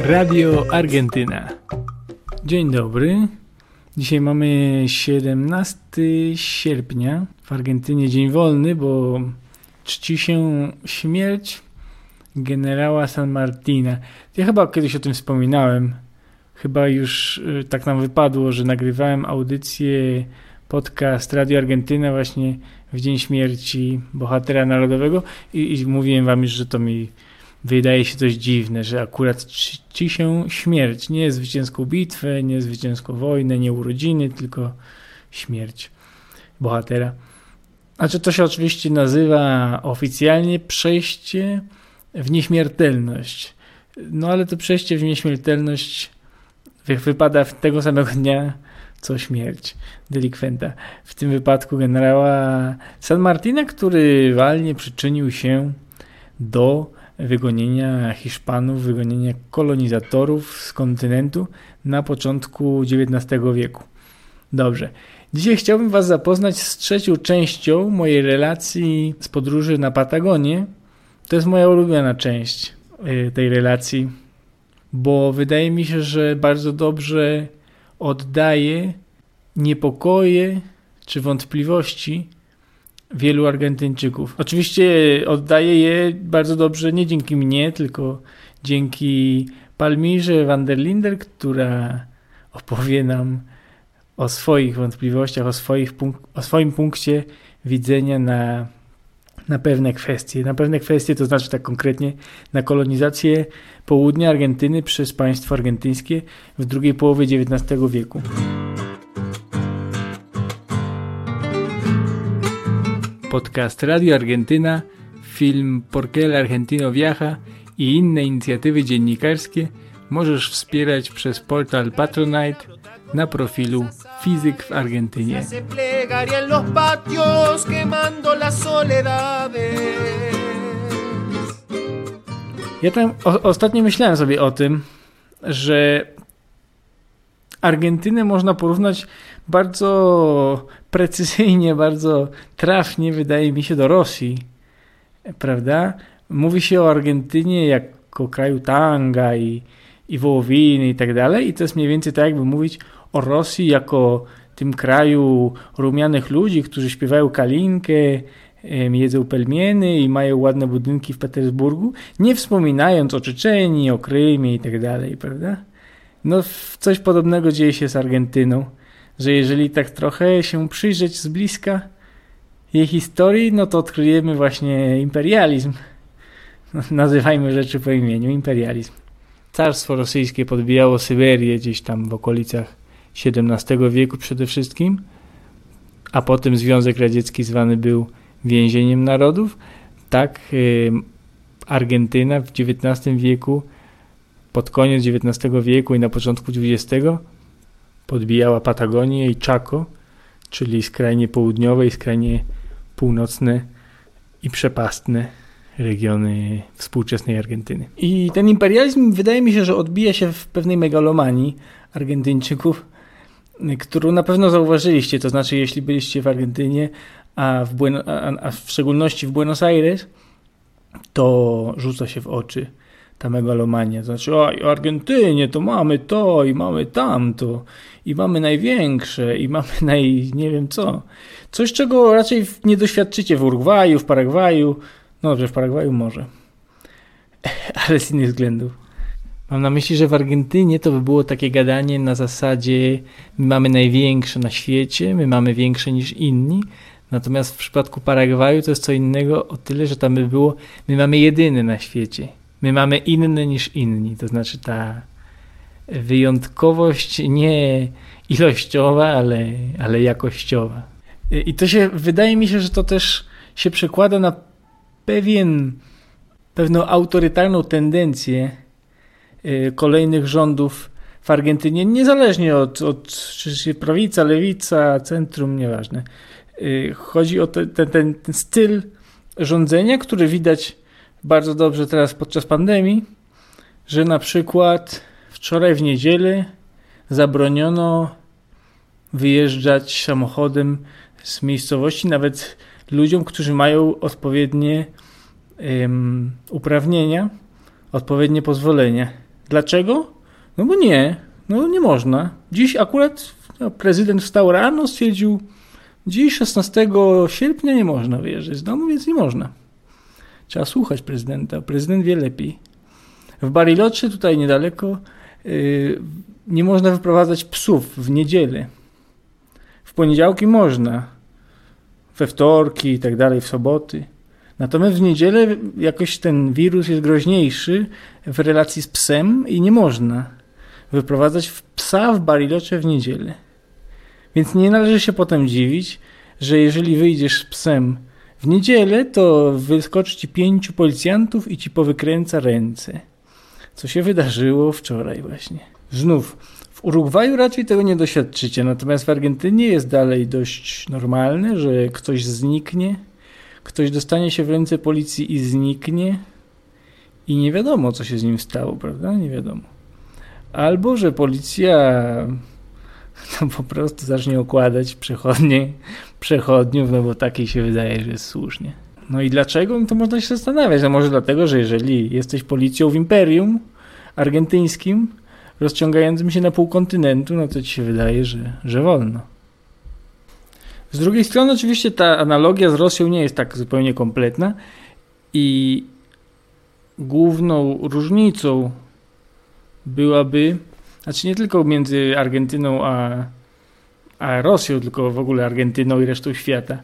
Radio Argentyna. Dzień dobry. Dzisiaj mamy 17 sierpnia. W Argentynie dzień wolny, bo czci się śmierć generała San Martina. Ja chyba kiedyś o tym wspominałem. Chyba już y, tak nam wypadło, że nagrywałem audycję, podcast Radio Argentyna właśnie w dzień śmierci bohatera narodowego i, i mówiłem wam już, że to mi wydaje się coś dziwne, że akurat czci się śmierć. Nie zwycięską bitwę, nie zwycięską wojnę, nie urodziny, tylko śmierć bohatera. Znaczy to się oczywiście nazywa oficjalnie przejście w nieśmiertelność. No ale to przejście w nieśmiertelność wypada w tego samego dnia, co śmierć delikwenta. W tym wypadku generała San Martina, który walnie przyczynił się do wygonienia Hiszpanów, wygonienia kolonizatorów z kontynentu na początku XIX wieku. Dobrze. Dzisiaj chciałbym Was zapoznać z trzecią częścią mojej relacji z podróży na Patagonię. To jest moja ulubiona część y, tej relacji, bo wydaje mi się, że bardzo dobrze oddaje niepokoje czy wątpliwości wielu Argentyńczyków. Oczywiście oddaję je bardzo dobrze nie dzięki mnie, tylko dzięki Palmirze van der Linder, która opowie nam o swoich wątpliwościach, o, swoich o swoim punkcie widzenia na, na pewne kwestie. Na pewne kwestie to znaczy tak konkretnie na kolonizację południa Argentyny przez państwo argentyńskie w drugiej połowie XIX wieku. podcast Radio Argentyna, film Por qué el Argentino Viaja i inne inicjatywy dziennikarskie możesz wspierać przez portal Patronite na profilu Fizyk w Argentynie. Ja tam o, ostatnio myślałem sobie o tym, że Argentynę można porównać bardzo precyzyjnie, bardzo trafnie, wydaje mi się, do Rosji. Prawda? Mówi się o Argentynie jako kraju tanga i, i wołowiny i tak dalej, i to jest mniej więcej tak, jakby mówić o Rosji jako tym kraju rumianych ludzi, którzy śpiewają kalinkę, jedzą pelmieny i mają ładne budynki w Petersburgu, nie wspominając o Czeczeni, o Krymie i tak dalej, prawda? No, coś podobnego dzieje się z Argentyną że jeżeli tak trochę się przyjrzeć z bliska jej historii, no to odkryjemy właśnie imperializm. Nazywajmy rzeczy po imieniu, imperializm. Carstwo rosyjskie podbijało Syberię gdzieś tam w okolicach XVII wieku przede wszystkim, a potem Związek Radziecki zwany był więzieniem narodów. Tak Argentyna w XIX wieku, pod koniec XIX wieku i na początku XX podbijała Patagonię i Chaco, czyli skrajnie południowe i skrajnie północne i przepastne regiony współczesnej Argentyny. I ten imperializm wydaje mi się, że odbija się w pewnej megalomanii Argentyńczyków, którą na pewno zauważyliście, to znaczy jeśli byliście w Argentynie, a w, a, w szczególności w Buenos Aires, to rzuca się w oczy ta megalomania. Znaczy, o, w Argentynie to mamy to i mamy tamto i mamy największe i mamy naj... nie wiem co. Coś, czego raczej nie doświadczycie w Urugwaju, w Paragwaju. No dobrze, w Paragwaju może. Ale z innych względów. Mam na myśli, że w Argentynie to by było takie gadanie na zasadzie my mamy największe na świecie, my mamy większe niż inni, natomiast w przypadku Paragwaju to jest co innego o tyle, że tam by było my mamy jedyne na świecie my mamy inne niż inni. To znaczy ta wyjątkowość nie ilościowa, ale, ale jakościowa. I to się, wydaje mi się, że to też się przekłada na pewien, pewną autorytarną tendencję kolejnych rządów w Argentynie, niezależnie od, od czy prawica, lewica, centrum, nieważne. Y, chodzi o ten, ten, ten styl rządzenia, który widać bardzo dobrze teraz podczas pandemii, że na przykład wczoraj w niedzielę zabroniono wyjeżdżać samochodem z miejscowości, nawet ludziom, którzy mają odpowiednie um, uprawnienia, odpowiednie pozwolenia. Dlaczego? No bo nie, no nie można. Dziś akurat no, prezydent wstał rano, stwierdził, dziś 16 sierpnia nie można wyjeżdżać z domu, więc nie można. Trzeba słuchać prezydenta. Prezydent wie lepiej. W Barilocie, tutaj niedaleko, yy, nie można wyprowadzać psów w niedzielę. W poniedziałki można, we wtorki i tak dalej, w soboty. Natomiast w niedzielę jakoś ten wirus jest groźniejszy w relacji z psem i nie można wyprowadzać psa w Barilocie w niedzielę. Więc nie należy się potem dziwić, że jeżeli wyjdziesz z psem w niedzielę, to wyskoczy ci pięciu policjantów i ci powykręca ręce. Co się wydarzyło wczoraj właśnie. Znów, w Urugwaju raczej tego nie doświadczycie, natomiast w Argentynie jest dalej dość normalne, że ktoś zniknie, ktoś dostanie się w ręce policji i zniknie i nie wiadomo, co się z nim stało, prawda? Nie wiadomo. Albo, że policja no po prostu zacznie okładać przechodnie, przechodniów, no bo takiej się wydaje, że jest słusznie. No i dlaczego? No to można się zastanawiać. A może dlatego, że jeżeli jesteś policją w imperium argentyńskim, rozciągającym się na pół kontynentu, no to ci się wydaje, że, że wolno. Z drugiej strony, oczywiście, ta analogia z Rosją nie jest tak zupełnie kompletna i główną różnicą byłaby, znaczy nie tylko między Argentyną a, a Rosją, tylko w ogóle Argentyną i resztą świata.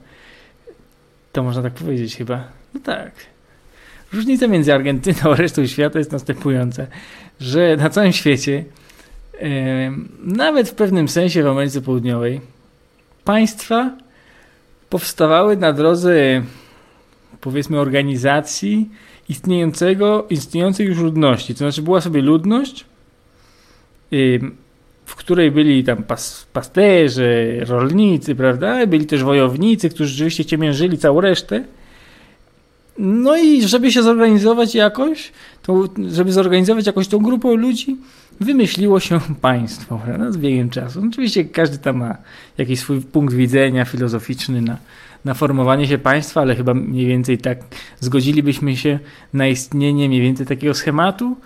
To można tak powiedzieć chyba. No tak. Różnica między Argentyną a resztą świata jest następująca, że na całym świecie, nawet w pewnym sensie w Ameryce Południowej, państwa powstawały na drodze powiedzmy organizacji istniejącego, istniejącej już ludności. To znaczy była sobie ludność, w której byli tam pas, pasterze, rolnicy, prawda? Byli też wojownicy, którzy rzeczywiście ciemiężyli całą resztę. No i żeby się zorganizować jakoś, to, żeby zorganizować jakąś tą grupę ludzi, wymyśliło się państwo prawda, z biegiem czasu. Oczywiście każdy tam ma jakiś swój punkt widzenia filozoficzny na, na formowanie się państwa, ale chyba mniej więcej tak zgodzilibyśmy się na istnienie mniej więcej takiego schematu.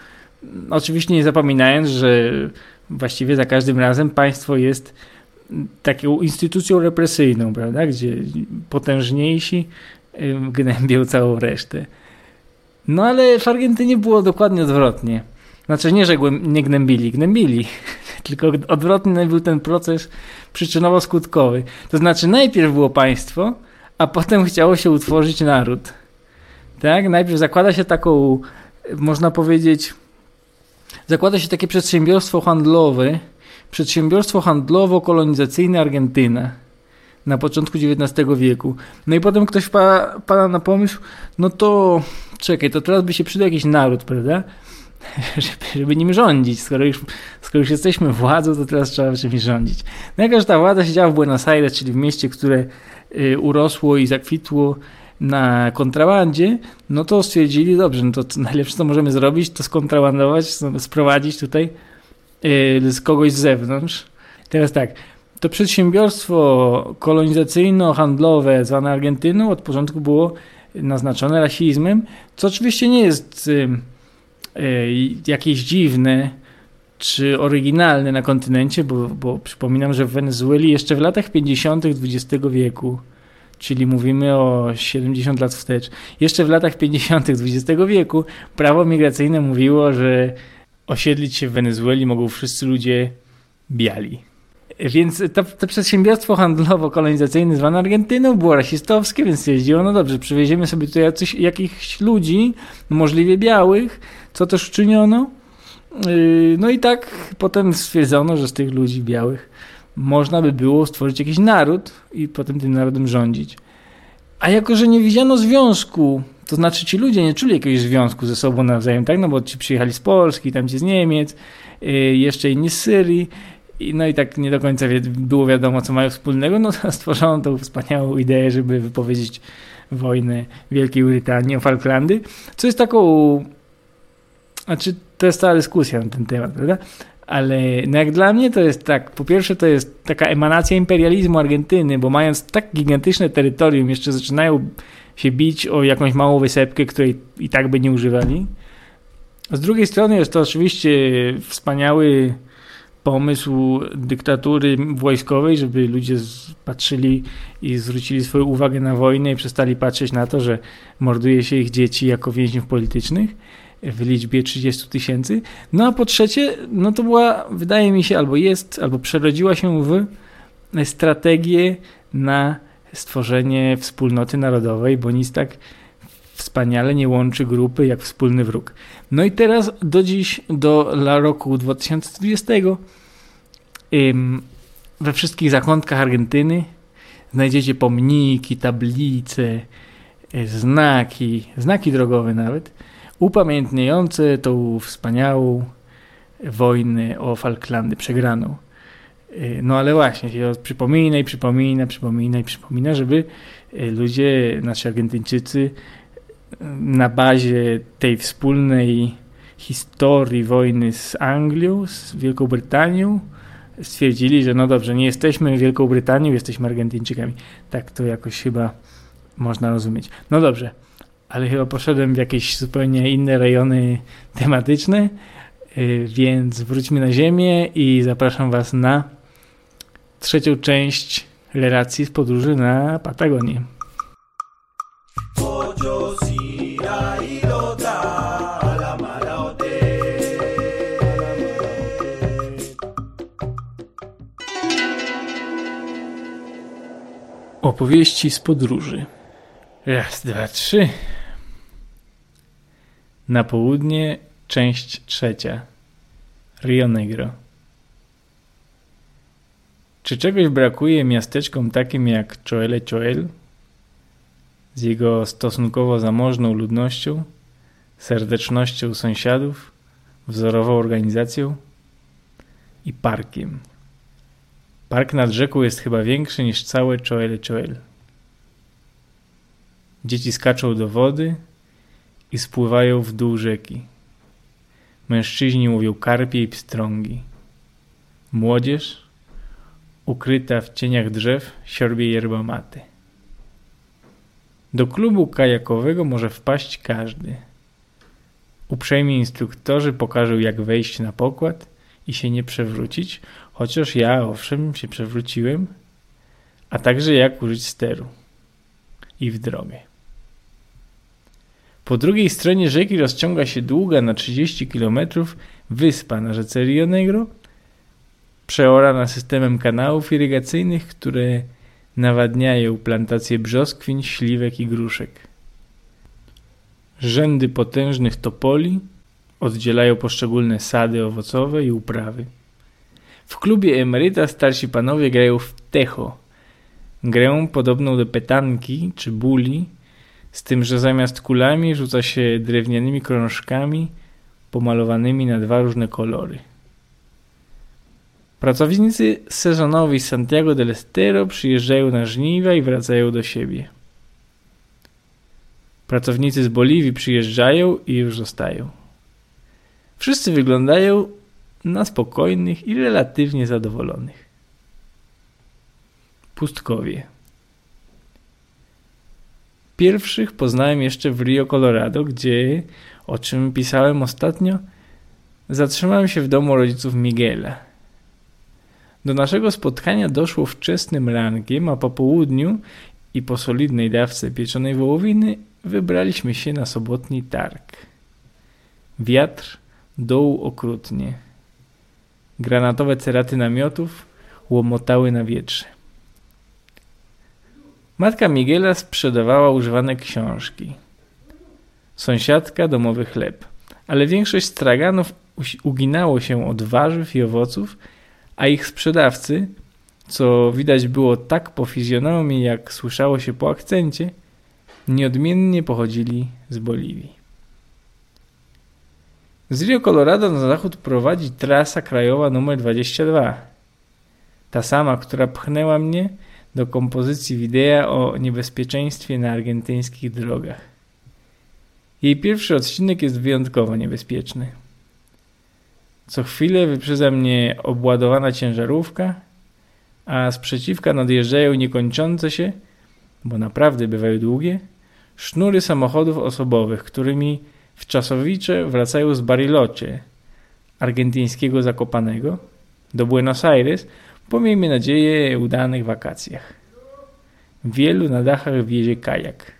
Oczywiście nie zapominając, że właściwie za każdym razem państwo jest taką instytucją represyjną, prawda, gdzie potężniejsi gnębią całą resztę. No ale w Argentynie było dokładnie odwrotnie. Znaczy nie, że nie gnębili, gnębili, tylko odwrotny był ten proces przyczynowo-skutkowy. To znaczy najpierw było państwo, a potem chciało się utworzyć naród. Tak? Najpierw zakłada się taką, można powiedzieć, zakłada się takie przedsiębiorstwo handlowe, przedsiębiorstwo handlowo-kolonizacyjne Argentyna na początku XIX wieku. No i potem ktoś pada, pada na pomysł, no to czekaj, to teraz by się przydał jakiś naród, prawda? żeby, żeby nim rządzić. Skoro już, skoro już jesteśmy władzą, to teraz trzeba czymś rządzić. No jakaż ta władza siedziała w Buenos Aires, czyli w mieście, które y, urosło i zakwitło na kontrabandzie, no to stwierdzili, dobrze, no to najlepsze co możemy zrobić, to skontrabandować, sprowadzić tutaj y, z kogoś z zewnątrz. Teraz tak, to przedsiębiorstwo kolonizacyjno-handlowe zwane Argentyną od początku było naznaczone rasizmem, co oczywiście nie jest y, jakieś dziwne czy oryginalne na kontynencie, bo, bo przypominam, że w Wenezueli jeszcze w latach 50. XX wieku, czyli mówimy o 70 lat wstecz, jeszcze w latach 50. XX wieku prawo migracyjne mówiło, że osiedlić się w Wenezueli mogą wszyscy ludzie biali. Więc to, to przedsiębiorstwo handlowo-kolonizacyjne zwane Argentyną było rasistowskie, więc stwierdziło, no dobrze, przywieziemy sobie tutaj jakichś ludzi, możliwie białych, co też czyniono. Yy, no i tak potem stwierdzono, że z tych ludzi białych można by było stworzyć jakiś naród i potem tym narodem rządzić. A jako, że nie widziano związku, to znaczy ci ludzie nie czuli jakiegoś związku ze sobą nawzajem, tak? No bo ci przyjechali z Polski, tam ci z Niemiec, yy, jeszcze inni z Syrii, no i tak nie do końca było wiadomo, co mają wspólnego, no stworzono tą wspaniałą ideę, żeby wypowiedzieć wojnę Wielkiej Brytanii o Falklandy, co jest taką, znaczy to jest cała dyskusja na ten temat, prawda? ale no jak dla mnie to jest tak, po pierwsze to jest taka emanacja imperializmu Argentyny, bo mając tak gigantyczne terytorium, jeszcze zaczynają się bić o jakąś małą wysepkę, której i tak by nie używali. Z drugiej strony jest to oczywiście wspaniały pomysł dyktatury wojskowej, żeby ludzie patrzyli i zwrócili swoją uwagę na wojnę i przestali patrzeć na to, że morduje się ich dzieci jako więźniów politycznych w liczbie 30 tysięcy. No a po trzecie, no to była, wydaje mi się, albo jest, albo przerodziła się w strategię na stworzenie wspólnoty narodowej, bo nic tak wspaniale nie łączy grupy jak wspólny wróg. No i teraz do dziś, do roku 2020 we wszystkich zakątkach Argentyny znajdziecie pomniki, tablice, e, znaki, znaki drogowe nawet, upamiętniające tą wspaniałą wojnę o Falklandy przegraną. E, no ale właśnie, się przypomina i przypomina, przypomina i przypomina, żeby e, ludzie, nasi Argentyńczycy na bazie tej wspólnej historii wojny z Anglią, z Wielką Brytanią, stwierdzili, że no dobrze, nie jesteśmy Wielką Brytanią, jesteśmy Argentyńczykami. Tak to jakoś chyba można rozumieć. No dobrze, ale chyba poszedłem w jakieś zupełnie inne rejony tematyczne, y, więc wróćmy na ziemię i zapraszam Was na trzecią część relacji z podróży na Patagonię. Opowieści z podróży. Raz, dwa, trzy. Na południe, część trzecia. Rio Negro. Czy czegoś brakuje miasteczkom takim jak Choele Choel? Z jego stosunkowo zamożną ludnością, serdecznością sąsiadów, wzorową organizacją i parkiem. Park nad rzeką jest chyba większy niż całe Choele Choel. Dzieci skaczą do wody i spływają w dół rzeki. Mężczyźni mówią karpie i pstrągi. Młodzież, ukryta w cieniach drzew, siorbie yerba mate. Do klubu kajakowego może wpaść każdy. Uprzejmi instruktorzy pokażą jak wejść na pokład i się nie przewrócić, Chociaż ja, owszem, się przewróciłem, a także jak użyć steru i w drogę. Po drugiej stronie rzeki rozciąga się długa na 30 km wyspa na rzece Rio Negro, przeorana systemem kanałów irygacyjnych, które nawadniają plantacje brzoskwiń, śliwek i gruszek. Rzędy potężnych topoli oddzielają poszczególne sady owocowe i uprawy. W klubie emeryta starsi panowie grają w techo. Grę podobną do petanki czy buli, z tym, że zamiast kulami rzuca się drewnianymi krążkami pomalowanymi na dwa różne kolory. Pracownicy sezonowi Santiago del Estero przyjeżdżają na żniwa i wracają do siebie. Pracownicy z Boliwii przyjeżdżają i już zostają. Wszyscy wyglądają na spokojnych i relatywnie zadowolonych. Pustkowie. Pierwszych poznałem jeszcze w Rio Colorado, gdzie, o czym pisałem ostatnio, zatrzymałem się w domu rodziców Miguela. Do naszego spotkania doszło wczesnym rankiem, a po południu i po solidnej dawce pieczonej wołowiny wybraliśmy się na sobotni targ. Wiatr dołu okrutnie. Granatowe ceraty namiotów łomotały na wietrze. Matka Miguela sprzedawała używane książki. Sąsiadka domowy chleb. Ale większość straganów uginało się od warzyw i owoców, a ich sprzedawcy, co widać było tak po fizjonomii, jak słyszało się po akcencie, nieodmiennie pochodzili z Boliwii. Z Rio Colorado na zachód prowadzi trasa krajowa nr 22. Ta sama, która pchnęła mnie do kompozycji wideo o niebezpieczeństwie na argentyńskich drogach. Jej pierwszy odcinek jest wyjątkowo niebezpieczny. Co chwilę wyprzedza mnie obładowana ciężarówka, a sprzeciwka nadjeżdżają niekończące się, bo naprawdę bywają długie, sznury samochodów osobowych, którymi w czasowicze wracają z Bariloche, argentyńskiego Zakopanego, do Buenos Aires po miejmy nadzieję udanych wakacjach. Wielu na dachach wiezie kajak.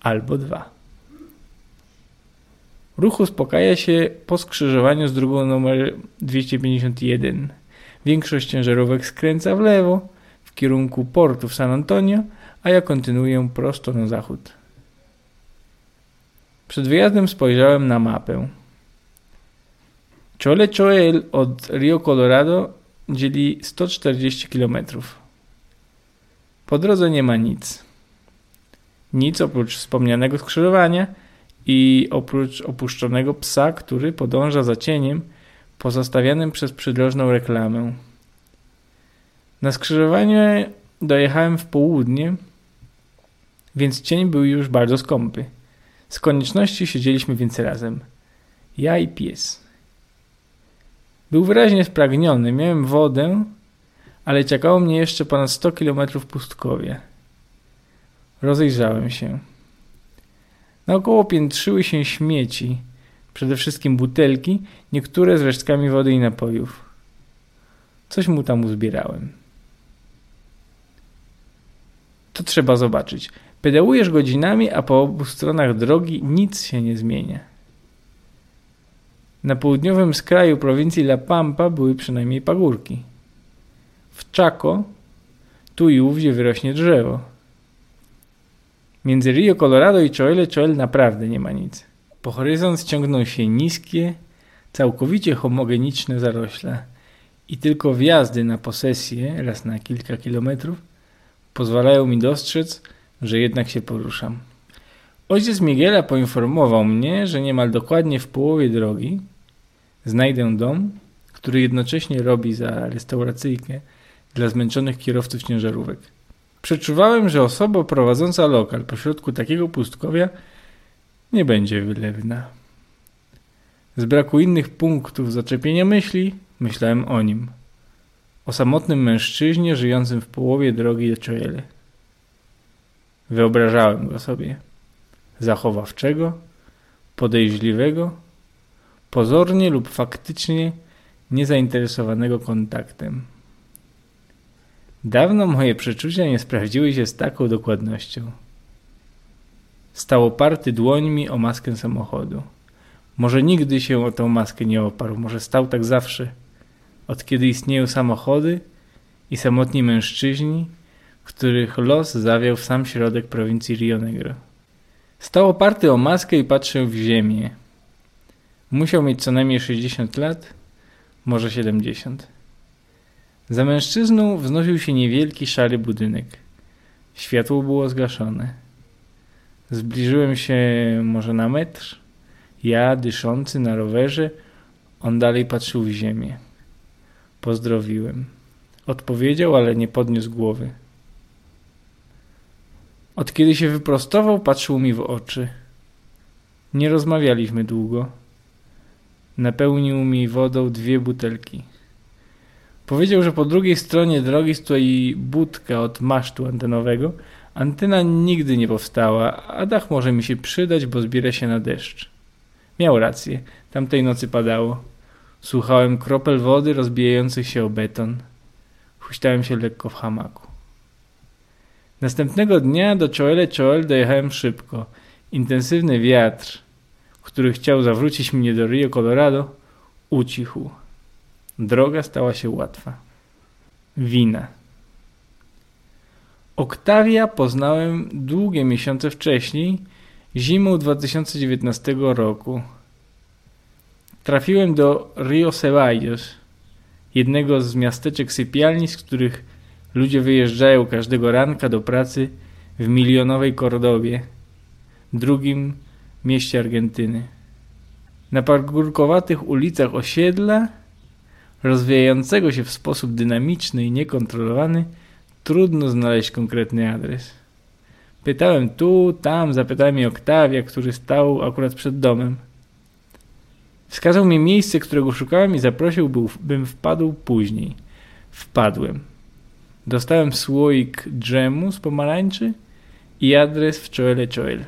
Albo dwa. Ruch uspokaja się po skrzyżowaniu z drugą numer 251. Większość ciężarówek skręca w lewo w kierunku portu w San Antonio, a ja kontynuuję prosto na zachód. Przed wyjazdem spojrzałem na mapę. Chole Choel od Rio Colorado dzieli 140 km. Po drodze nie ma nic. Nic oprócz wspomnianego skrzyżowania i oprócz opuszczonego psa, który podąża za cieniem pozostawianym przez przydrożną reklamę. Na skrzyżowanie dojechałem w południe, więc cień był już bardzo skąpy. Z konieczności siedzieliśmy więc razem. Ja i pies. Był wyraźnie spragniony, miałem wodę, ale czekało mnie jeszcze ponad 100 kilometrów pustkowie. Rozejrzałem się. Naokoło piętrzyły się śmieci, przede wszystkim butelki, niektóre z resztkami wody i napojów. Coś mu tam uzbierałem. To trzeba zobaczyć. Pedałujesz godzinami, a po obu stronach drogi nic się nie zmienia. Na południowym skraju prowincji La Pampa były przynajmniej pagórki. W Chaco tu i ówdzie wyrośnie drzewo. Między Rio Colorado i Choele Choel naprawdę nie ma nic. Po horyzont ciągną się niskie, całkowicie homogeniczne zarośla i tylko wjazdy na posesję raz na kilka kilometrów pozwalają mi dostrzec, że jednak się poruszam. Ojciec Miguela poinformował mnie, że niemal dokładnie w połowie drogi znajdę dom, który jednocześnie robi za restauracyjkę dla zmęczonych kierowców ciężarówek. Przeczuwałem, że osoba prowadząca lokal pośrodku takiego pustkowia nie będzie wylewna. Z braku innych punktów zaczepienia myśli, myślałem o nim. O samotnym mężczyźnie żyjącym w połowie drogi do Czoele. Wyobrażałem go sobie. Zachowawczego, podejrzliwego, pozornie lub faktycznie niezainteresowanego kontaktem. Dawno moje przeczucia nie sprawdziły się z taką dokładnością. Stał oparty dłońmi o maskę samochodu. Może nigdy się o tą maskę nie oparł, może stał tak zawsze, od kiedy istnieją samochody i samotni mężczyźni, których los zawiał w sam środek prowincji Rio Negro. Stał oparty o maskę i patrzył w ziemię. Musiał mieć co najmniej 60 lat, może 70. Za mężczyzną wznosił się niewielki szary budynek. Światło było zgaszone. Zbliżyłem się może na metr. Ja, dyszący na rowerze, on dalej patrzył w ziemię. Pozdrowiłem. Odpowiedział, ale nie podniósł głowy. Od kiedy się wyprostował, patrzył mi w oczy. Nie rozmawialiśmy długo. Napełnił mi wodą dwie butelki. Powiedział, że po drugiej stronie drogi stoi budka od masztu antenowego. Antena nigdy nie powstała, a dach może mi się przydać, bo zbiera się na deszcz. Miał rację. Tamtej nocy padało. Słuchałem kropel wody rozbijających się o beton. Huśtałem się lekko w hamaku. Następnego dnia do Choele Choel dojechałem szybko. Intensywny wiatr, który chciał zawrócić mnie do Rio Colorado, ucichł. Droga stała się łatwa. Wina. Oktawia poznałem długie miesiące wcześniej, zimą 2019 roku. Trafiłem do Rio Ceballos, jednego z miasteczek sypialni, z których ludzie wyjeżdżają każdego ranka do pracy w milionowej Kordobie, drugim mieście Argentyny. Na pagórkowatych ulicach osiedla, rozwijającego się w sposób dynamiczny i niekontrolowany, trudno znaleźć konkretny adres. Pytałem tu, tam, zapytałem mi Oktawia, który stał akurat przed domem. Wskazał mi miejsce, którego szukałem i zaprosił, bym wpadł później. Wpadłem. Dostałem słoik dżemu z pomarańczy i adres w Choele Choel.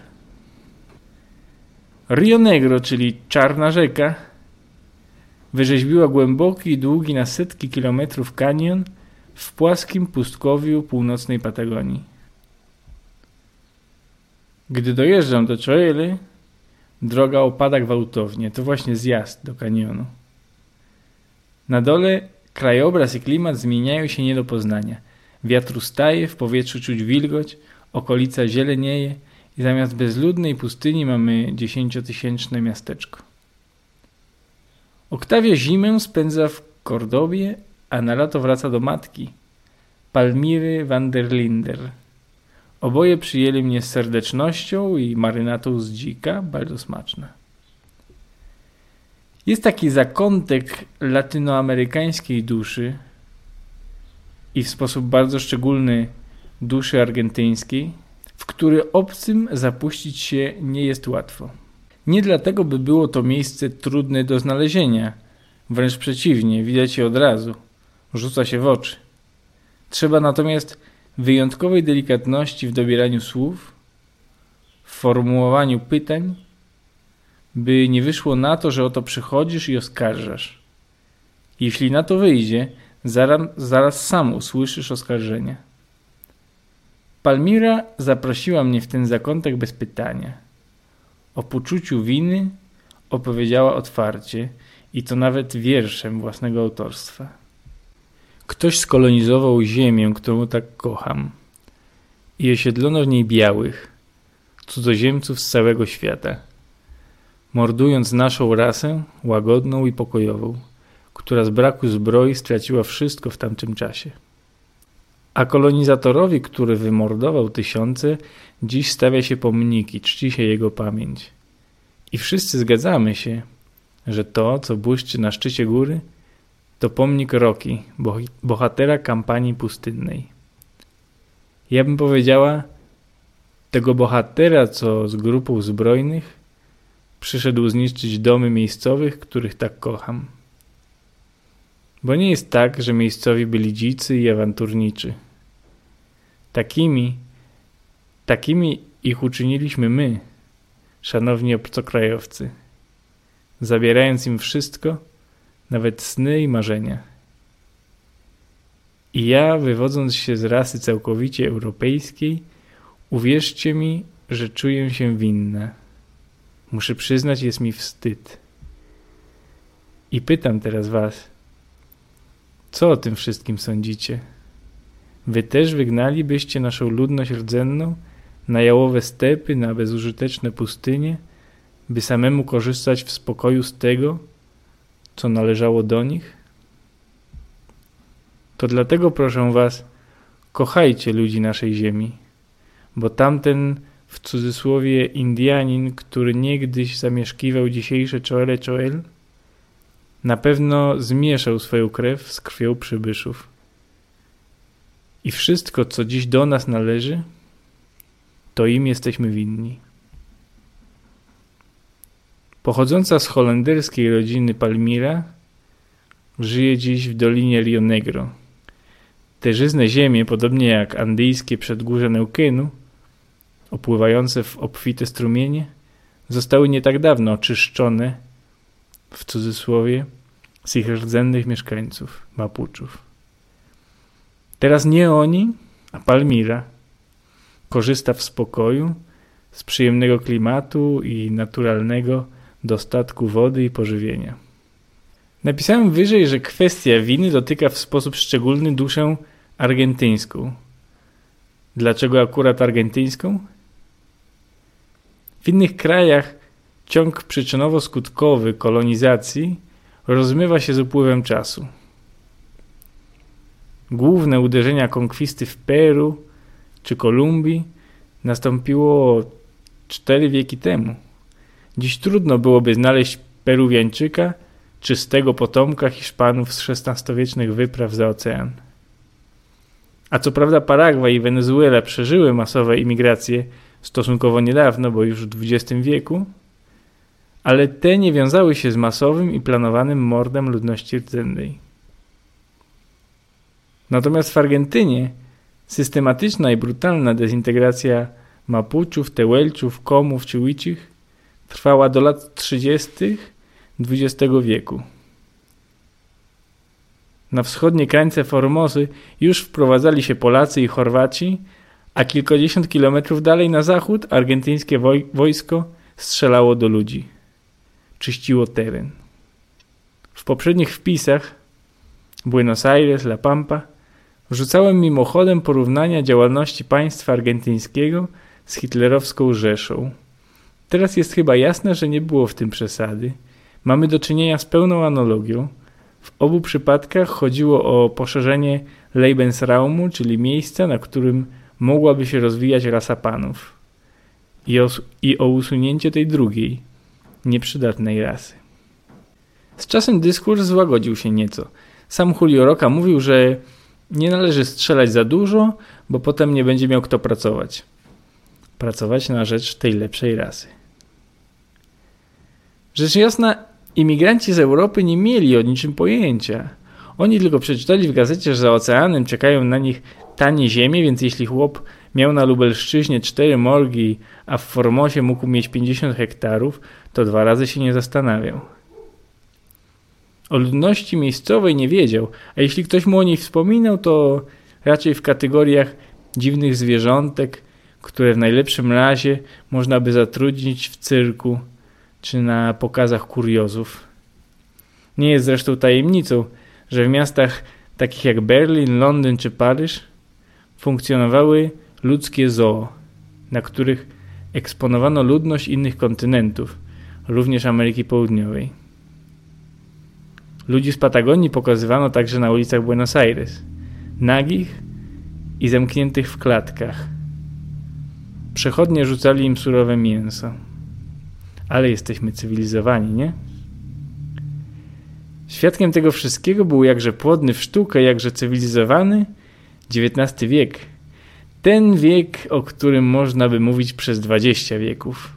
Rio Negro, czyli Czarna Rzeka, wyrzeźbiła głęboki i długi na setki kilometrów kanion w płaskim pustkowiu północnej Patagonii. Gdy dojeżdżam do Choely, droga opada gwałtownie. To właśnie zjazd do kanionu. Na dole krajobraz i klimat zmieniają się nie do poznania. Wiatr staje, w powietrzu czuć wilgoć, okolica zielenieje i zamiast bezludnej pustyni mamy dziesięciotysięczne miasteczko. Oktawia zimę spędza w Kordobie, a na lato wraca do matki, Palmiry van der Linder. Oboje przyjęli mnie z serdecznością i marynatą z dzika, bardzo smaczne. Jest taki zakątek latynoamerykańskiej duszy i w sposób bardzo szczególny duszy argentyńskiej, w który obcym zapuścić się nie jest łatwo. Nie dlatego, by było to miejsce trudne do znalezienia, wręcz przeciwnie, widać je od razu, rzuca się w oczy. Trzeba natomiast wyjątkowej delikatności w dobieraniu słów, w formułowaniu pytań, by nie wyszło na to, że oto przychodzisz i oskarżasz. Jeśli na to wyjdzie, zaraz, zaraz sam usłyszysz oskarżenie. Palmira zaprosiła mnie w ten zakątek bez pytania. O poczuciu winy opowiedziała otwarcie i to nawet wierszem własnego autorstwa. Ktoś skolonizował ziemię, którą tak kocham i osiedlono w niej białych, cudzoziemców z całego świata, mordując naszą rasę łagodną i pokojową, która z braku zbroi straciła wszystko w tamtym czasie. A kolonizatorowi, który wymordował tysiące, dziś stawia się pomniki, czci się jego pamięć. I wszyscy zgadzamy się, że to, co błyszczy na szczycie góry, to pomnik Roki, bohatera kampanii pustynnej. Ja bym powiedziała, tego bohatera, co z grupą zbrojnych przyszedł zniszczyć domy miejscowych, których tak kocham. Bo nie jest tak, że miejscowi byli dzicy i awanturniczy. Takimi, takimi ich uczyniliśmy my, szanowni obcokrajowcy, zabierając im wszystko, nawet sny i marzenia. I ja, wywodząc się z rasy całkowicie europejskiej, uwierzcie mi, że czuję się winna. Muszę przyznać, jest mi wstyd. I pytam teraz was, co o tym wszystkim sądzicie? Wy też wygnalibyście naszą ludność rdzenną na jałowe stepy, na bezużyteczne pustynie, by samemu korzystać w spokoju z tego, co należało do nich? To dlatego proszę was, kochajcie ludzi naszej ziemi, bo tamten w cudzysłowie Indianin, który niegdyś zamieszkiwał dzisiejsze Choele Choel, na pewno zmieszał swoją krew z krwią przybyszów. I wszystko, co dziś do nas należy, to im jesteśmy winni. Pochodząca z holenderskiej rodziny Palmira, żyje dziś w dolinie Rio Negro. Te żyzne ziemie, podobnie jak andyjskie przedgórze Neukenu, opływające w obfite strumienie, zostały nie tak dawno oczyszczone, w cudzysłowie, z ich rdzennych mieszkańców, Mapuczów. Teraz nie oni, a Palmira korzysta w spokoju z przyjemnego klimatu i naturalnego dostatku wody i pożywienia. Napisałem wyżej, że kwestia winy dotyka w sposób szczególny duszę argentyńską. Dlaczego akurat argentyńską? W innych krajach ciąg przyczynowo-skutkowy kolonizacji rozmywa się z upływem czasu. Główne uderzenia konkwisty w Peru czy Kolumbii nastąpiło cztery wieki temu. Dziś trudno byłoby znaleźć Peruwiańczyka, czystego potomka Hiszpanów z XVI-wiecznych wypraw za ocean. A co prawda Paragwaj i Wenezuela przeżyły masowe imigracje stosunkowo niedawno, bo już w XX wieku, ale te nie wiązały się z masowym i planowanym mordem ludności rdzennej. Natomiast w Argentynie systematyczna i brutalna dezintegracja Mapuczów, Tełelczów, Komów czy trwała do lat 30. XX wieku. Na wschodnie krańce Formozy już wprowadzali się Polacy i Chorwaci, a kilkadziesiąt kilometrów dalej na zachód argentyńskie woj wojsko strzelało do ludzi. Czyściło teren. W poprzednich wpisach Buenos Aires, La Pampa wrzucałem mimochodem porównania działalności państwa argentyńskiego z hitlerowską Rzeszą. Teraz jest chyba jasne, że nie było w tym przesady. Mamy do czynienia z pełną analogią. W obu przypadkach chodziło o poszerzenie Lebensraumu, czyli miejsca, na którym mogłaby się rozwijać rasa panów. I o, I o usunięcie tej drugiej, nieprzydatnej rasy. Z czasem dyskurs złagodził się nieco. Sam Julio Roca mówił, że nie należy strzelać za dużo, bo potem nie będzie miał kto pracować. Pracować na rzecz tej lepszej rasy. Rzecz jasna, imigranci z Europy nie mieli o niczym pojęcia. Oni tylko przeczytali w gazecie, że za oceanem czekają na nich tanie ziemie, więc jeśli chłop miał na Lubelszczyźnie cztery morgi, a w Formosie mógł mieć 50 hektarów, to dwa razy się nie zastanawiał. O ludności miejscowej nie wiedział, a jeśli ktoś mu o niej wspominał, to raczej w kategoriach dziwnych zwierzątek, które w najlepszym razie można by zatrudnić w cyrku czy na pokazach kuriozów. Nie jest zresztą tajemnicą, że w miastach takich jak Berlin, Londyn czy Paryż funkcjonowały ludzkie zoo, na których eksponowano ludność innych kontynentów, również Ameryki Południowej. Ludzi z Patagonii pokazywano także na ulicach Buenos Aires, nagich i zamkniętych w klatkach. Przechodnie rzucali im surowe mięso. Ale jesteśmy cywilizowani, nie? Świadkiem tego wszystkiego był jakże płodny w sztukę, jakże cywilizowany XIX wiek. Ten wiek, o którym można by mówić przez dwadzieścia wieków.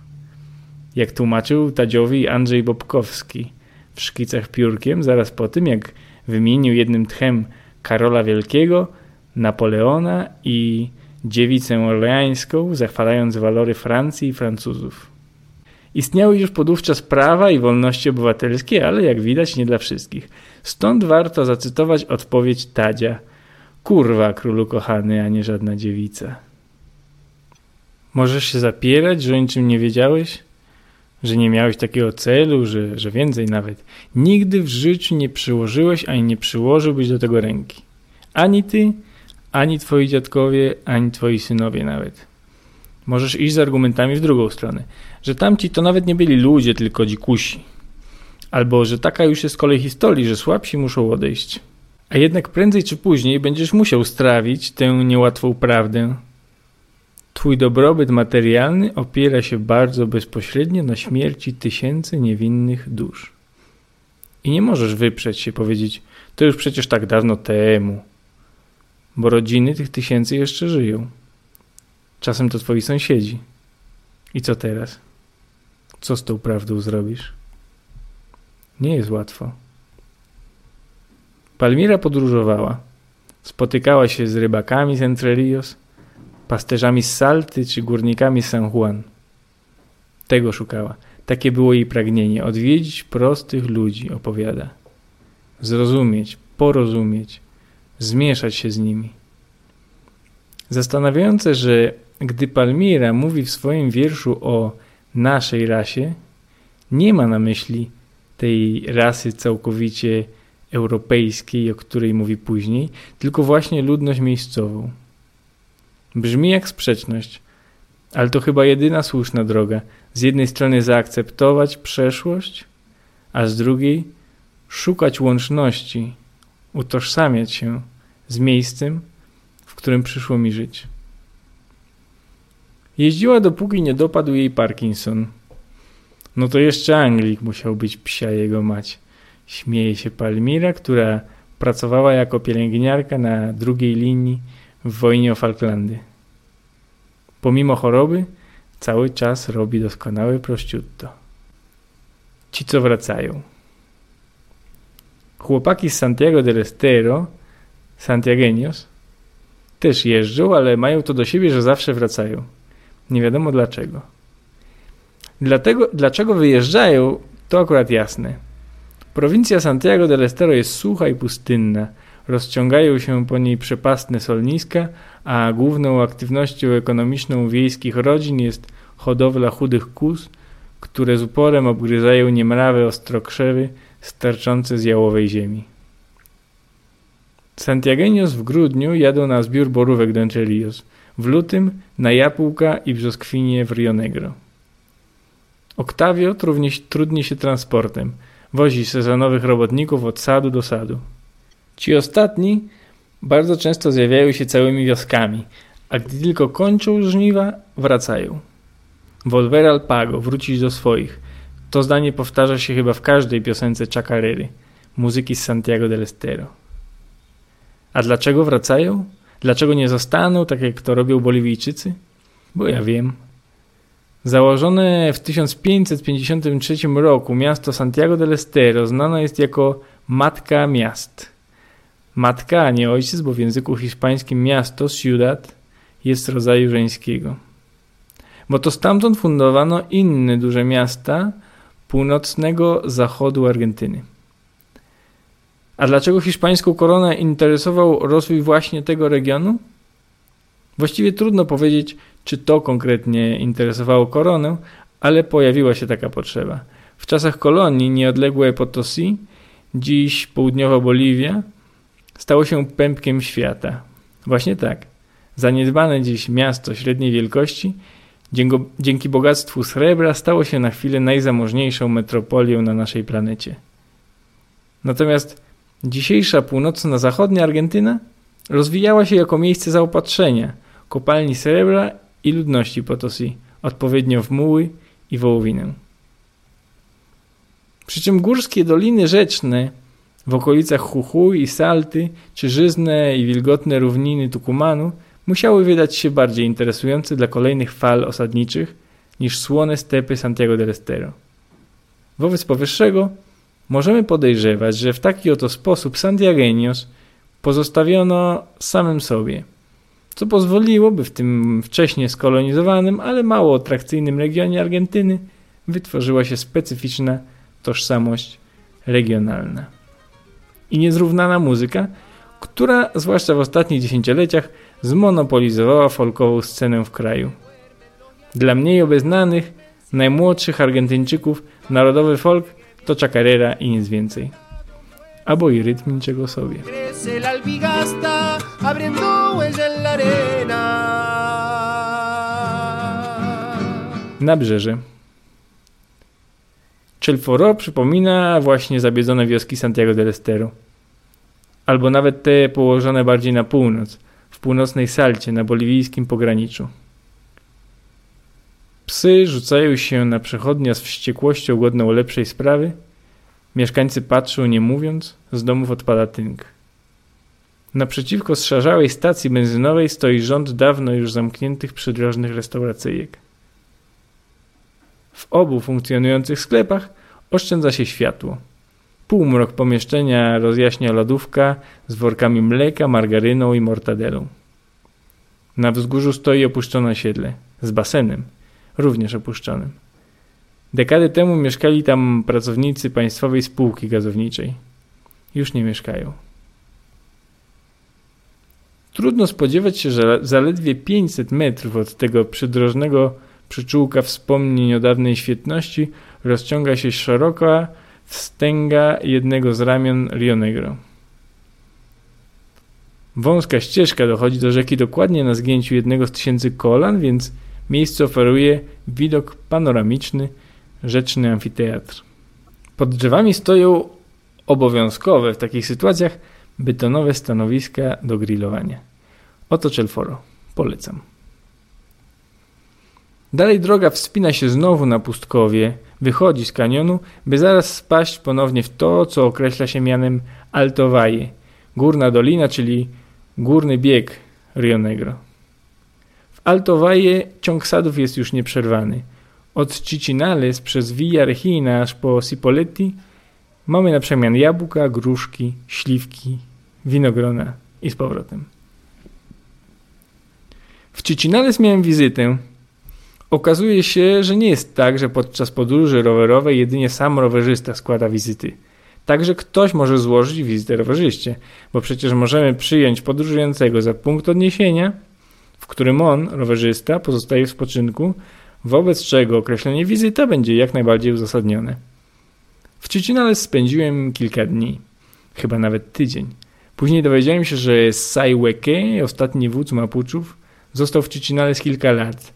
Jak tłumaczył Tadziowi Andrzej Bobkowski w szkicach piórkiem, zaraz po tym, jak wymienił jednym tchem Karola Wielkiego, Napoleona i dziewicę orleańską, zachwalając walory Francji i Francuzów. Istniały już podówczas prawa i wolności obywatelskie, ale jak widać nie dla wszystkich. Stąd warto zacytować odpowiedź Tadzia. Kurwa, królu kochany, a nie żadna dziewica. Możesz się zapierać, że o niczym nie wiedziałeś? Że nie miałeś takiego celu, że, że więcej nawet. Nigdy w życiu nie przyłożyłeś, ani nie przyłożyłbyś do tego ręki. Ani ty, ani twoi dziadkowie, ani twoi synowie nawet. Możesz iść z argumentami w drugą stronę, że tamci to nawet nie byli ludzie, tylko dzikusi. Albo że taka już jest kolej historii, że słabsi muszą odejść. A jednak prędzej czy później będziesz musiał strawić tę niełatwą prawdę. Twój dobrobyt materialny opiera się bardzo bezpośrednio na śmierci tysięcy niewinnych dusz. I nie możesz wyprzeć się powiedzieć, to już przecież tak dawno temu, bo rodziny tych tysięcy jeszcze żyją. Czasem to twoi sąsiedzi. I co teraz? Co z tą prawdą zrobisz? Nie jest łatwo. Palmira podróżowała. Spotykała się z rybakami z Entre Rios, pasterzami z Salty czy górnikami z San Juan. Tego szukała. Takie było jej pragnienie odwiedzić prostych ludzi, opowiada. Zrozumieć, porozumieć, zmieszać się z nimi. Zastanawiające, że gdy Palmira mówi w swoim wierszu o naszej rasie, nie ma na myśli tej rasy całkowicie europejskiej, o której mówi później, tylko właśnie ludność miejscową. Brzmi jak sprzeczność, ale to chyba jedyna słuszna droga. Z jednej strony zaakceptować przeszłość, a z drugiej szukać łączności, utożsamiać się z miejscem, w którym przyszło mi żyć. Jeździła dopóki nie dopadł jej Parkinson. No to jeszcze Anglik musiał być psia jego mać. Śmieje się Palmira, która pracowała jako pielęgniarka na drugiej linii w wojnie o Falklandy. Pomimo choroby, cały czas robi doskonałe prosciutto. ci co wracają. Chłopaki z Santiago del Estero, Santiagueños, też jeżdżą, ale mają to do siebie, że zawsze wracają. Nie wiadomo dlaczego. Dlatego, dlaczego wyjeżdżają, to akurat jasne. Prowincja Santiago del Estero jest sucha i pustynna. Rozciągają się po niej przepastne solniska, a główną aktywnością ekonomiczną wiejskich rodzin jest hodowla chudych kus, które z uporem obgryzają niemrawe ostrokrzewy starczące z jałowej ziemi. Santiagueños w grudniu jadą na zbiór borówek do w lutym na jabłka i brzoskwinie w Rio Negro. Octavio trudni, trudni się transportem. Wozi sezonowych robotników od sadu do sadu. Ci ostatni bardzo często zjawiają się całymi wioskami, a gdy tylko kończą żniwa, wracają. Volver al pago, wrócić do swoich. To zdanie powtarza się chyba w każdej piosence Chacarery, muzyki z Santiago del Estero. A dlaczego wracają? Dlaczego nie zostaną, tak jak to robią Boliwijczycy? Bo ja wiem. Założone w 1553 roku miasto Santiago del Estero znane jest jako Matka Miast. Matka, a nie ojciec, bo w języku hiszpańskim miasto, ciudad, jest rodzaju żeńskiego. Bo to stamtąd fundowano inne duże miasta północnego zachodu Argentyny. A dlaczego hiszpańską koronę interesował rozwój właśnie tego regionu? Właściwie trudno powiedzieć, czy to konkretnie interesowało koronę, ale pojawiła się taka potrzeba. W czasach kolonii nieodległe Potosi, dziś południowa Boliwia, stało się pępkiem świata. Właśnie tak. Zaniedbane dziś miasto średniej wielkości dzięki bogactwu srebra stało się na chwilę najzamożniejszą metropolią na naszej planecie. Natomiast dzisiejsza północno-zachodnia Argentyna rozwijała się jako miejsce zaopatrzenia, kopalni srebra i ludności Potosi, odpowiednio w muły i wołowinę. Przy czym górskie doliny rzeczne w okolicach Chuchuj i Salty, czy żyzne i wilgotne równiny Tukumanu musiały wydać się bardziej interesujące dla kolejnych fal osadniczych niż słone stepy Santiago del Estero. Wobec powyższego możemy podejrzewać, że w taki oto sposób Santiagueños pozostawiono samym sobie – co pozwoliłoby w tym wcześniej skolonizowanym, ale mało atrakcyjnym regionie Argentyny wytworzyła się specyficzna tożsamość regionalna. I niezrównana muzyka, która zwłaszcza w ostatnich dziesięcioleciach zmonopolizowała folkową scenę w kraju. Dla mniej obeznanych, najmłodszych Argentyńczyków narodowy folk to chacarera i nic więcej albo i rytm niczego sobie. Nabrzeże. Chelforo przypomina właśnie zabiedzone wioski Santiago del Estero. Albo nawet te położone bardziej na północ, w północnej Salcie, na boliwijskim pograniczu. Psy rzucają się na przechodnia z wściekłością godną lepszej sprawy – Mieszkańcy patrzą nie mówiąc, z domów odpada tynk. Naprzeciwko zszarzałej stacji benzynowej stoi rząd dawno już zamkniętych przydrożnych restauracyjek. W obu funkcjonujących sklepach oszczędza się światło. Półmrok pomieszczenia rozjaśnia lodówka z workami mleka, margaryną i mortadelą. Na wzgórzu stoi opuszczone siedle z basenem, również opuszczonym. Dekady temu mieszkali tam pracownicy państwowej spółki gazowniczej. Już nie mieszkają. Trudno spodziewać się, że zaledwie 500 metrów od tego przydrożnego przyczółka wspomnień o dawnej świetności rozciąga się szeroka wstęga jednego z ramion Rio Negro. Wąska ścieżka dochodzi do rzeki dokładnie na zgięciu jednego z tysięcy kolan, więc miejsce oferuje widok panoramiczny rzeczny amfiteatr. Pod drzewami stoją obowiązkowe w takich sytuacjach betonowe stanowiska do grillowania. Oto Czelforo. Polecam. Dalej droga wspina się znowu na pustkowie, wychodzi z kanionu, by zaraz spaść ponownie w to, co określa się mianem Alto górna dolina, czyli górny bieg Rio Negro. W Alto ciąg sadów jest już nieprzerwany – Od Cicinales przez Villa Regina aż po Cipoletti mamy na przemian jabłka, gruszki, śliwki, winogrona i z powrotem. W Cicinales miałem wizytę. Okazuje się, że nie jest tak, że podczas podróży rowerowej jedynie sam rowerzysta składa wizyty. Także ktoś może złożyć wizytę rowerzyście, bo przecież możemy przyjąć podróżującego za punkt odniesienia, w którym on, rowerzysta, pozostaje w spoczynku, wobec czego określenie wizyta będzie jak najbardziej uzasadnione. W Cicinales spędziłem kilka dni, chyba nawet tydzień. Później dowiedziałem się, że Saiweke, ostatni wódz Mapuczów, został w Cicinales kilka lat,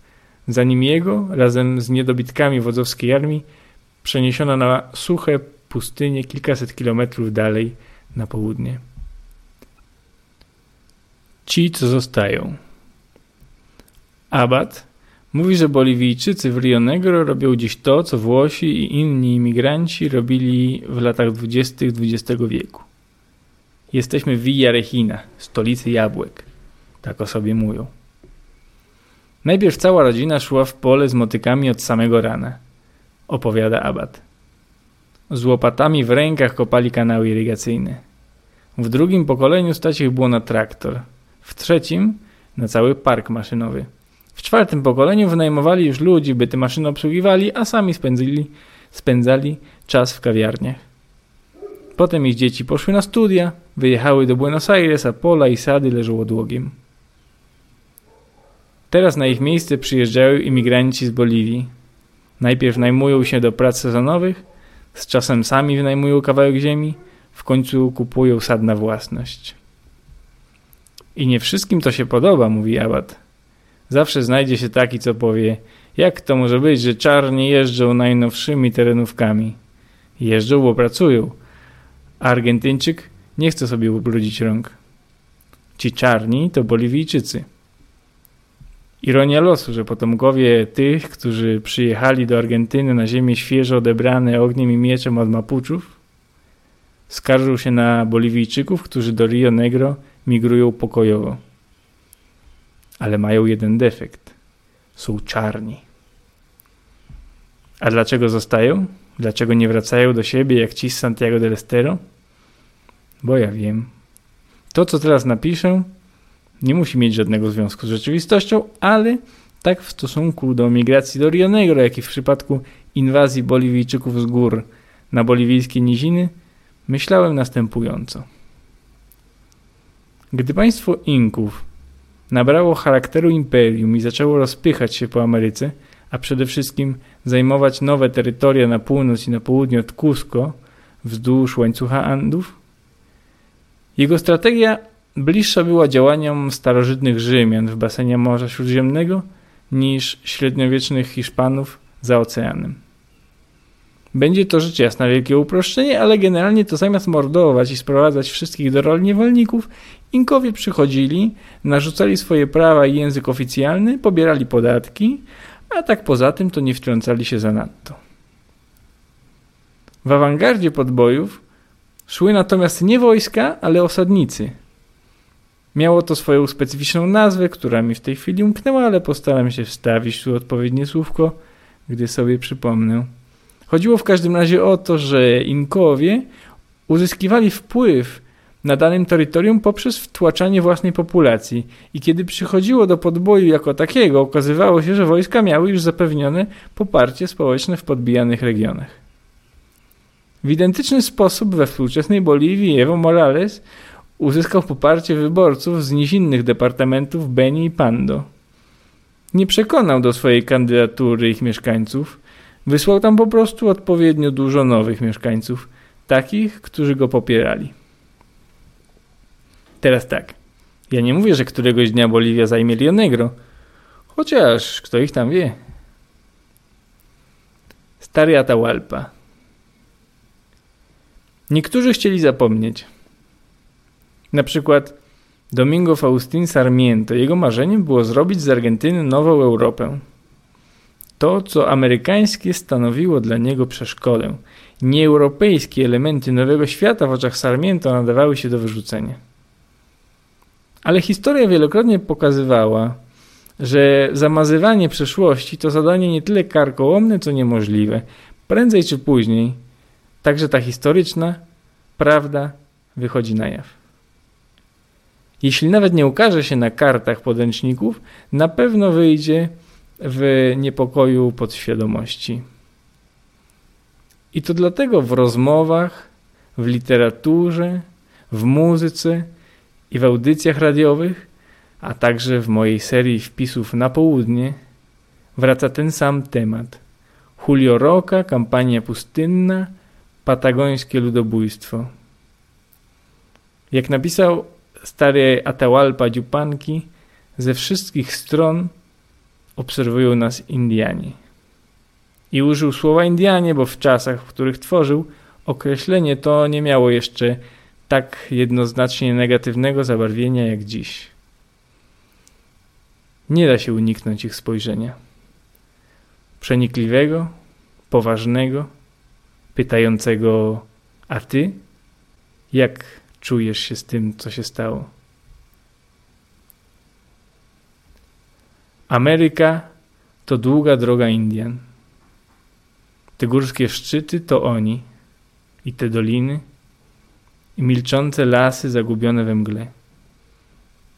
zanim jego, razem z niedobitkami wodzowskiej armii, przeniesiono na suche pustynie kilkaset kilometrów dalej na południe. Ci, co zostają. Abad mówi, że Boliwijczycy w Rio Negro robią dziś to, co Włosi i inni imigranci robili w latach dwudziestych XX wieku. Jesteśmy w Villa Regina, stolicy jabłek. Tak o sobie mówią. Najpierw cała rodzina szła w pole z motykami od samego rana, opowiada Abad. Z łopatami w rękach kopali kanały irygacyjne. W drugim pokoleniu stać ich było na traktor. W trzecim na cały park maszynowy. W czwartym pokoleniu wynajmowali już ludzi, by te maszyny obsługiwali, a sami spędzili, spędzali czas w kawiarniach. Potem ich dzieci poszły na studia, wyjechały do Buenos Aires, a pola i sady leżą odłogiem. Teraz na ich miejsce przyjeżdżają imigranci z Boliwii. Najpierw najmują się do prac sezonowych, z czasem sami wynajmują kawałek ziemi, w końcu kupują sad na własność. I nie wszystkim to się podoba, mówi Abad. Zawsze znajdzie się taki, co powie, jak to może być, że czarni jeżdżą najnowszymi terenówkami. Jeżdżą, bo pracują, Argentyńczyk nie chce sobie ubrudzić rąk. Ci czarni to Boliwijczycy. Ironia losu, że potomkowie tych, którzy przyjechali do Argentyny na ziemię świeżo odebrane ogniem i mieczem od Mapuczów, skarżą się na Boliwijczyków, którzy do Rio Negro migrują pokojowo. Ale mają jeden defekt. Są czarni. A dlaczego zostają? Dlaczego nie wracają do siebie jak ci z Santiago del Estero? Bo ja wiem. To, co teraz napiszę, nie musi mieć żadnego związku z rzeczywistością, ale tak w stosunku do migracji do Rio Negro, jak i w przypadku inwazji Boliwijczyków z gór na boliwijskie niziny, myślałem następująco. Gdy państwo Inków nabrało charakteru imperium i zaczęło rozpychać się po Ameryce, a przede wszystkim zajmować nowe terytoria na północ i na południe od Cusco, wzdłuż łańcucha Andów, jego strategia bliższa była działaniom starożytnych Rzymian w basenie Morza Śródziemnego niż średniowiecznych Hiszpanów za oceanem. Będzie to rzecz jasna wielkie uproszczenie, ale generalnie to zamiast mordować i sprowadzać wszystkich do roli niewolników, Inkowie przychodzili, narzucali swoje prawa i język oficjalny, pobierali podatki, a tak poza tym to nie wtrącali się zanadto. W awangardzie podbojów szły natomiast nie wojska, ale osadnicy – Miało to swoją specyficzną nazwę, która mi w tej chwili umknęła, ale postaram się wstawić tu odpowiednie słówko, gdy sobie przypomnę. Chodziło w każdym razie o to, że Inkowie uzyskiwali wpływ na danym terytorium poprzez wtłaczanie własnej populacji i kiedy przychodziło do podboju jako takiego, okazywało się, że wojska miały już zapewnione poparcie społeczne w podbijanych regionach. W identyczny sposób we współczesnej Boliwii Evo Morales uzyskał poparcie wyborców z nizinnych departamentów Beni i Pando. Nie przekonał do swojej kandydatury ich mieszkańców, wysłał tam po prostu odpowiednio dużo nowych mieszkańców, takich, którzy go popierali. Teraz tak, ja nie mówię, że któregoś dnia Boliwia zajmie Rio Negro, chociaż kto ich tam wie. Stary Atahualpa. Niektórzy chcieli zapomnieć – na przykład Domingo Faustin Sarmiento. Jego marzeniem było zrobić z Argentyny nową Europę. To, co amerykańskie stanowiło dla niego przeszkodę. Nieeuropejskie elementy nowego świata w oczach Sarmiento nadawały się do wyrzucenia. Ale historia wielokrotnie pokazywała, że zamazywanie przeszłości to zadanie nie tyle karkołomne, co niemożliwe. Prędzej czy później, także ta historyczna prawda wychodzi na jaw. Jeśli nawet nie ukaże się na kartach podręczników, na pewno wyjdzie w niepokoju podświadomości. I to dlatego w rozmowach, w literaturze, w muzyce i w audycjach radiowych, a także w mojej serii wpisów na południe, wraca ten sam temat. Julio Roca, kampania pustynna, patagońskie ludobójstwo. Jak napisał stary Atahualpa Dziupanki, ze wszystkich stron obserwują nas Indianie. I użył słowa Indianie, bo w czasach, w których tworzył, określenie to nie miało jeszcze tak jednoznacznie negatywnego zabarwienia jak dziś. Nie da się uniknąć ich spojrzenia. Przenikliwego, poważnego, pytającego: A ty? Jak czujesz się z tym, co się stało? Ameryka to długa droga Indian. Te górskie szczyty to oni, i te doliny, i milczące lasy zagubione we mgle,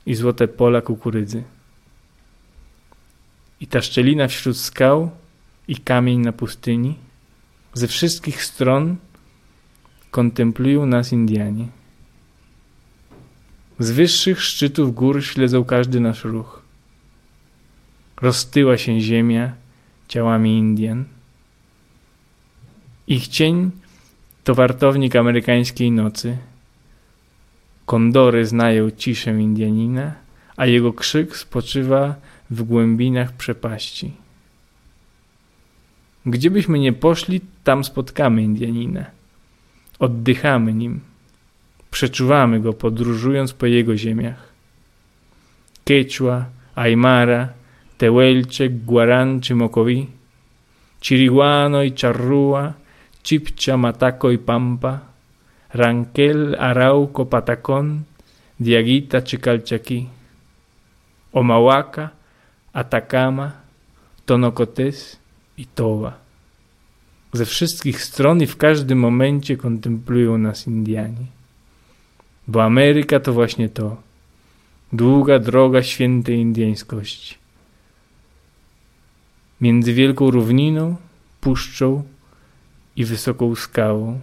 i złote pola kukurydzy. I ta szczelina wśród skał, i kamień na pustyni, ze wszystkich stron kontemplują nas Indianie. Z wyższych szczytów gór śledzą każdy nasz ruch. Roztyła się ziemia ciałami Indian. Ich cień to wartownik amerykańskiej nocy. Kondory znają ciszę Indianina, a jego krzyk spoczywa w głębinach przepaści. Gdziebyśmy nie poszli, tam spotkamy Indianina. Oddychamy nim. Przeczuwamy go, podróżując po jego ziemiach. Quechua, Aymara, Tehuelche, Guarán czy Mocoví, Chiriguano y Charrúa, Chipcha, Mataco y Pampa, Ranquel, Arauco, Patacón, Diaguita czy Calchaquí, Omahuaca, Atacama, Tonocotés i Toba. Ze wszystkich stron i w każdym momencie kontemplują nas Indianie. Bo Ameryka to właśnie to. Długa droga świętej indyjskości. Między wielką równiną, puszczą i wysoką skałą.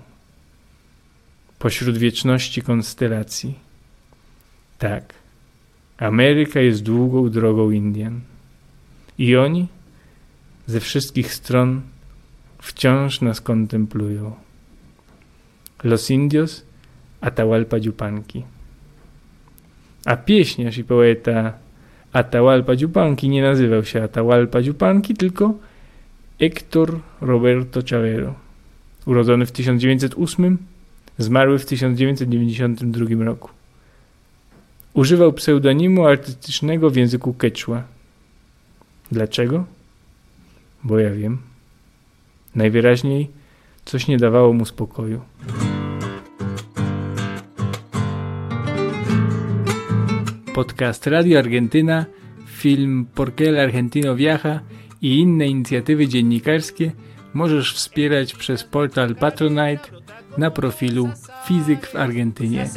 Pośród wieczności konstelacji. Tak, Ameryka jest długą drogą Indian. I oni ze wszystkich stron wciąż nas kontemplują. Los Indios Atahualpa Yupanqui. A pieśniarz i poeta Atahualpa Yupanqui nie nazywał się Atahualpa Yupanqui, tylko Héctor Roberto Chavero. Urodzony w 1908, zmarły w 1992 roku. Używał pseudonimu artystycznego w języku quechua. Dlaczego? Bo ja wiem. Najwyraźniej coś nie dawało mu spokoju. Podcast Radio Argentyna, film Por qué el Argentino viaja i inne inicjatywy dziennikarskie możesz wspierać przez portal Patronite na profilu Fizyk w Argentynie.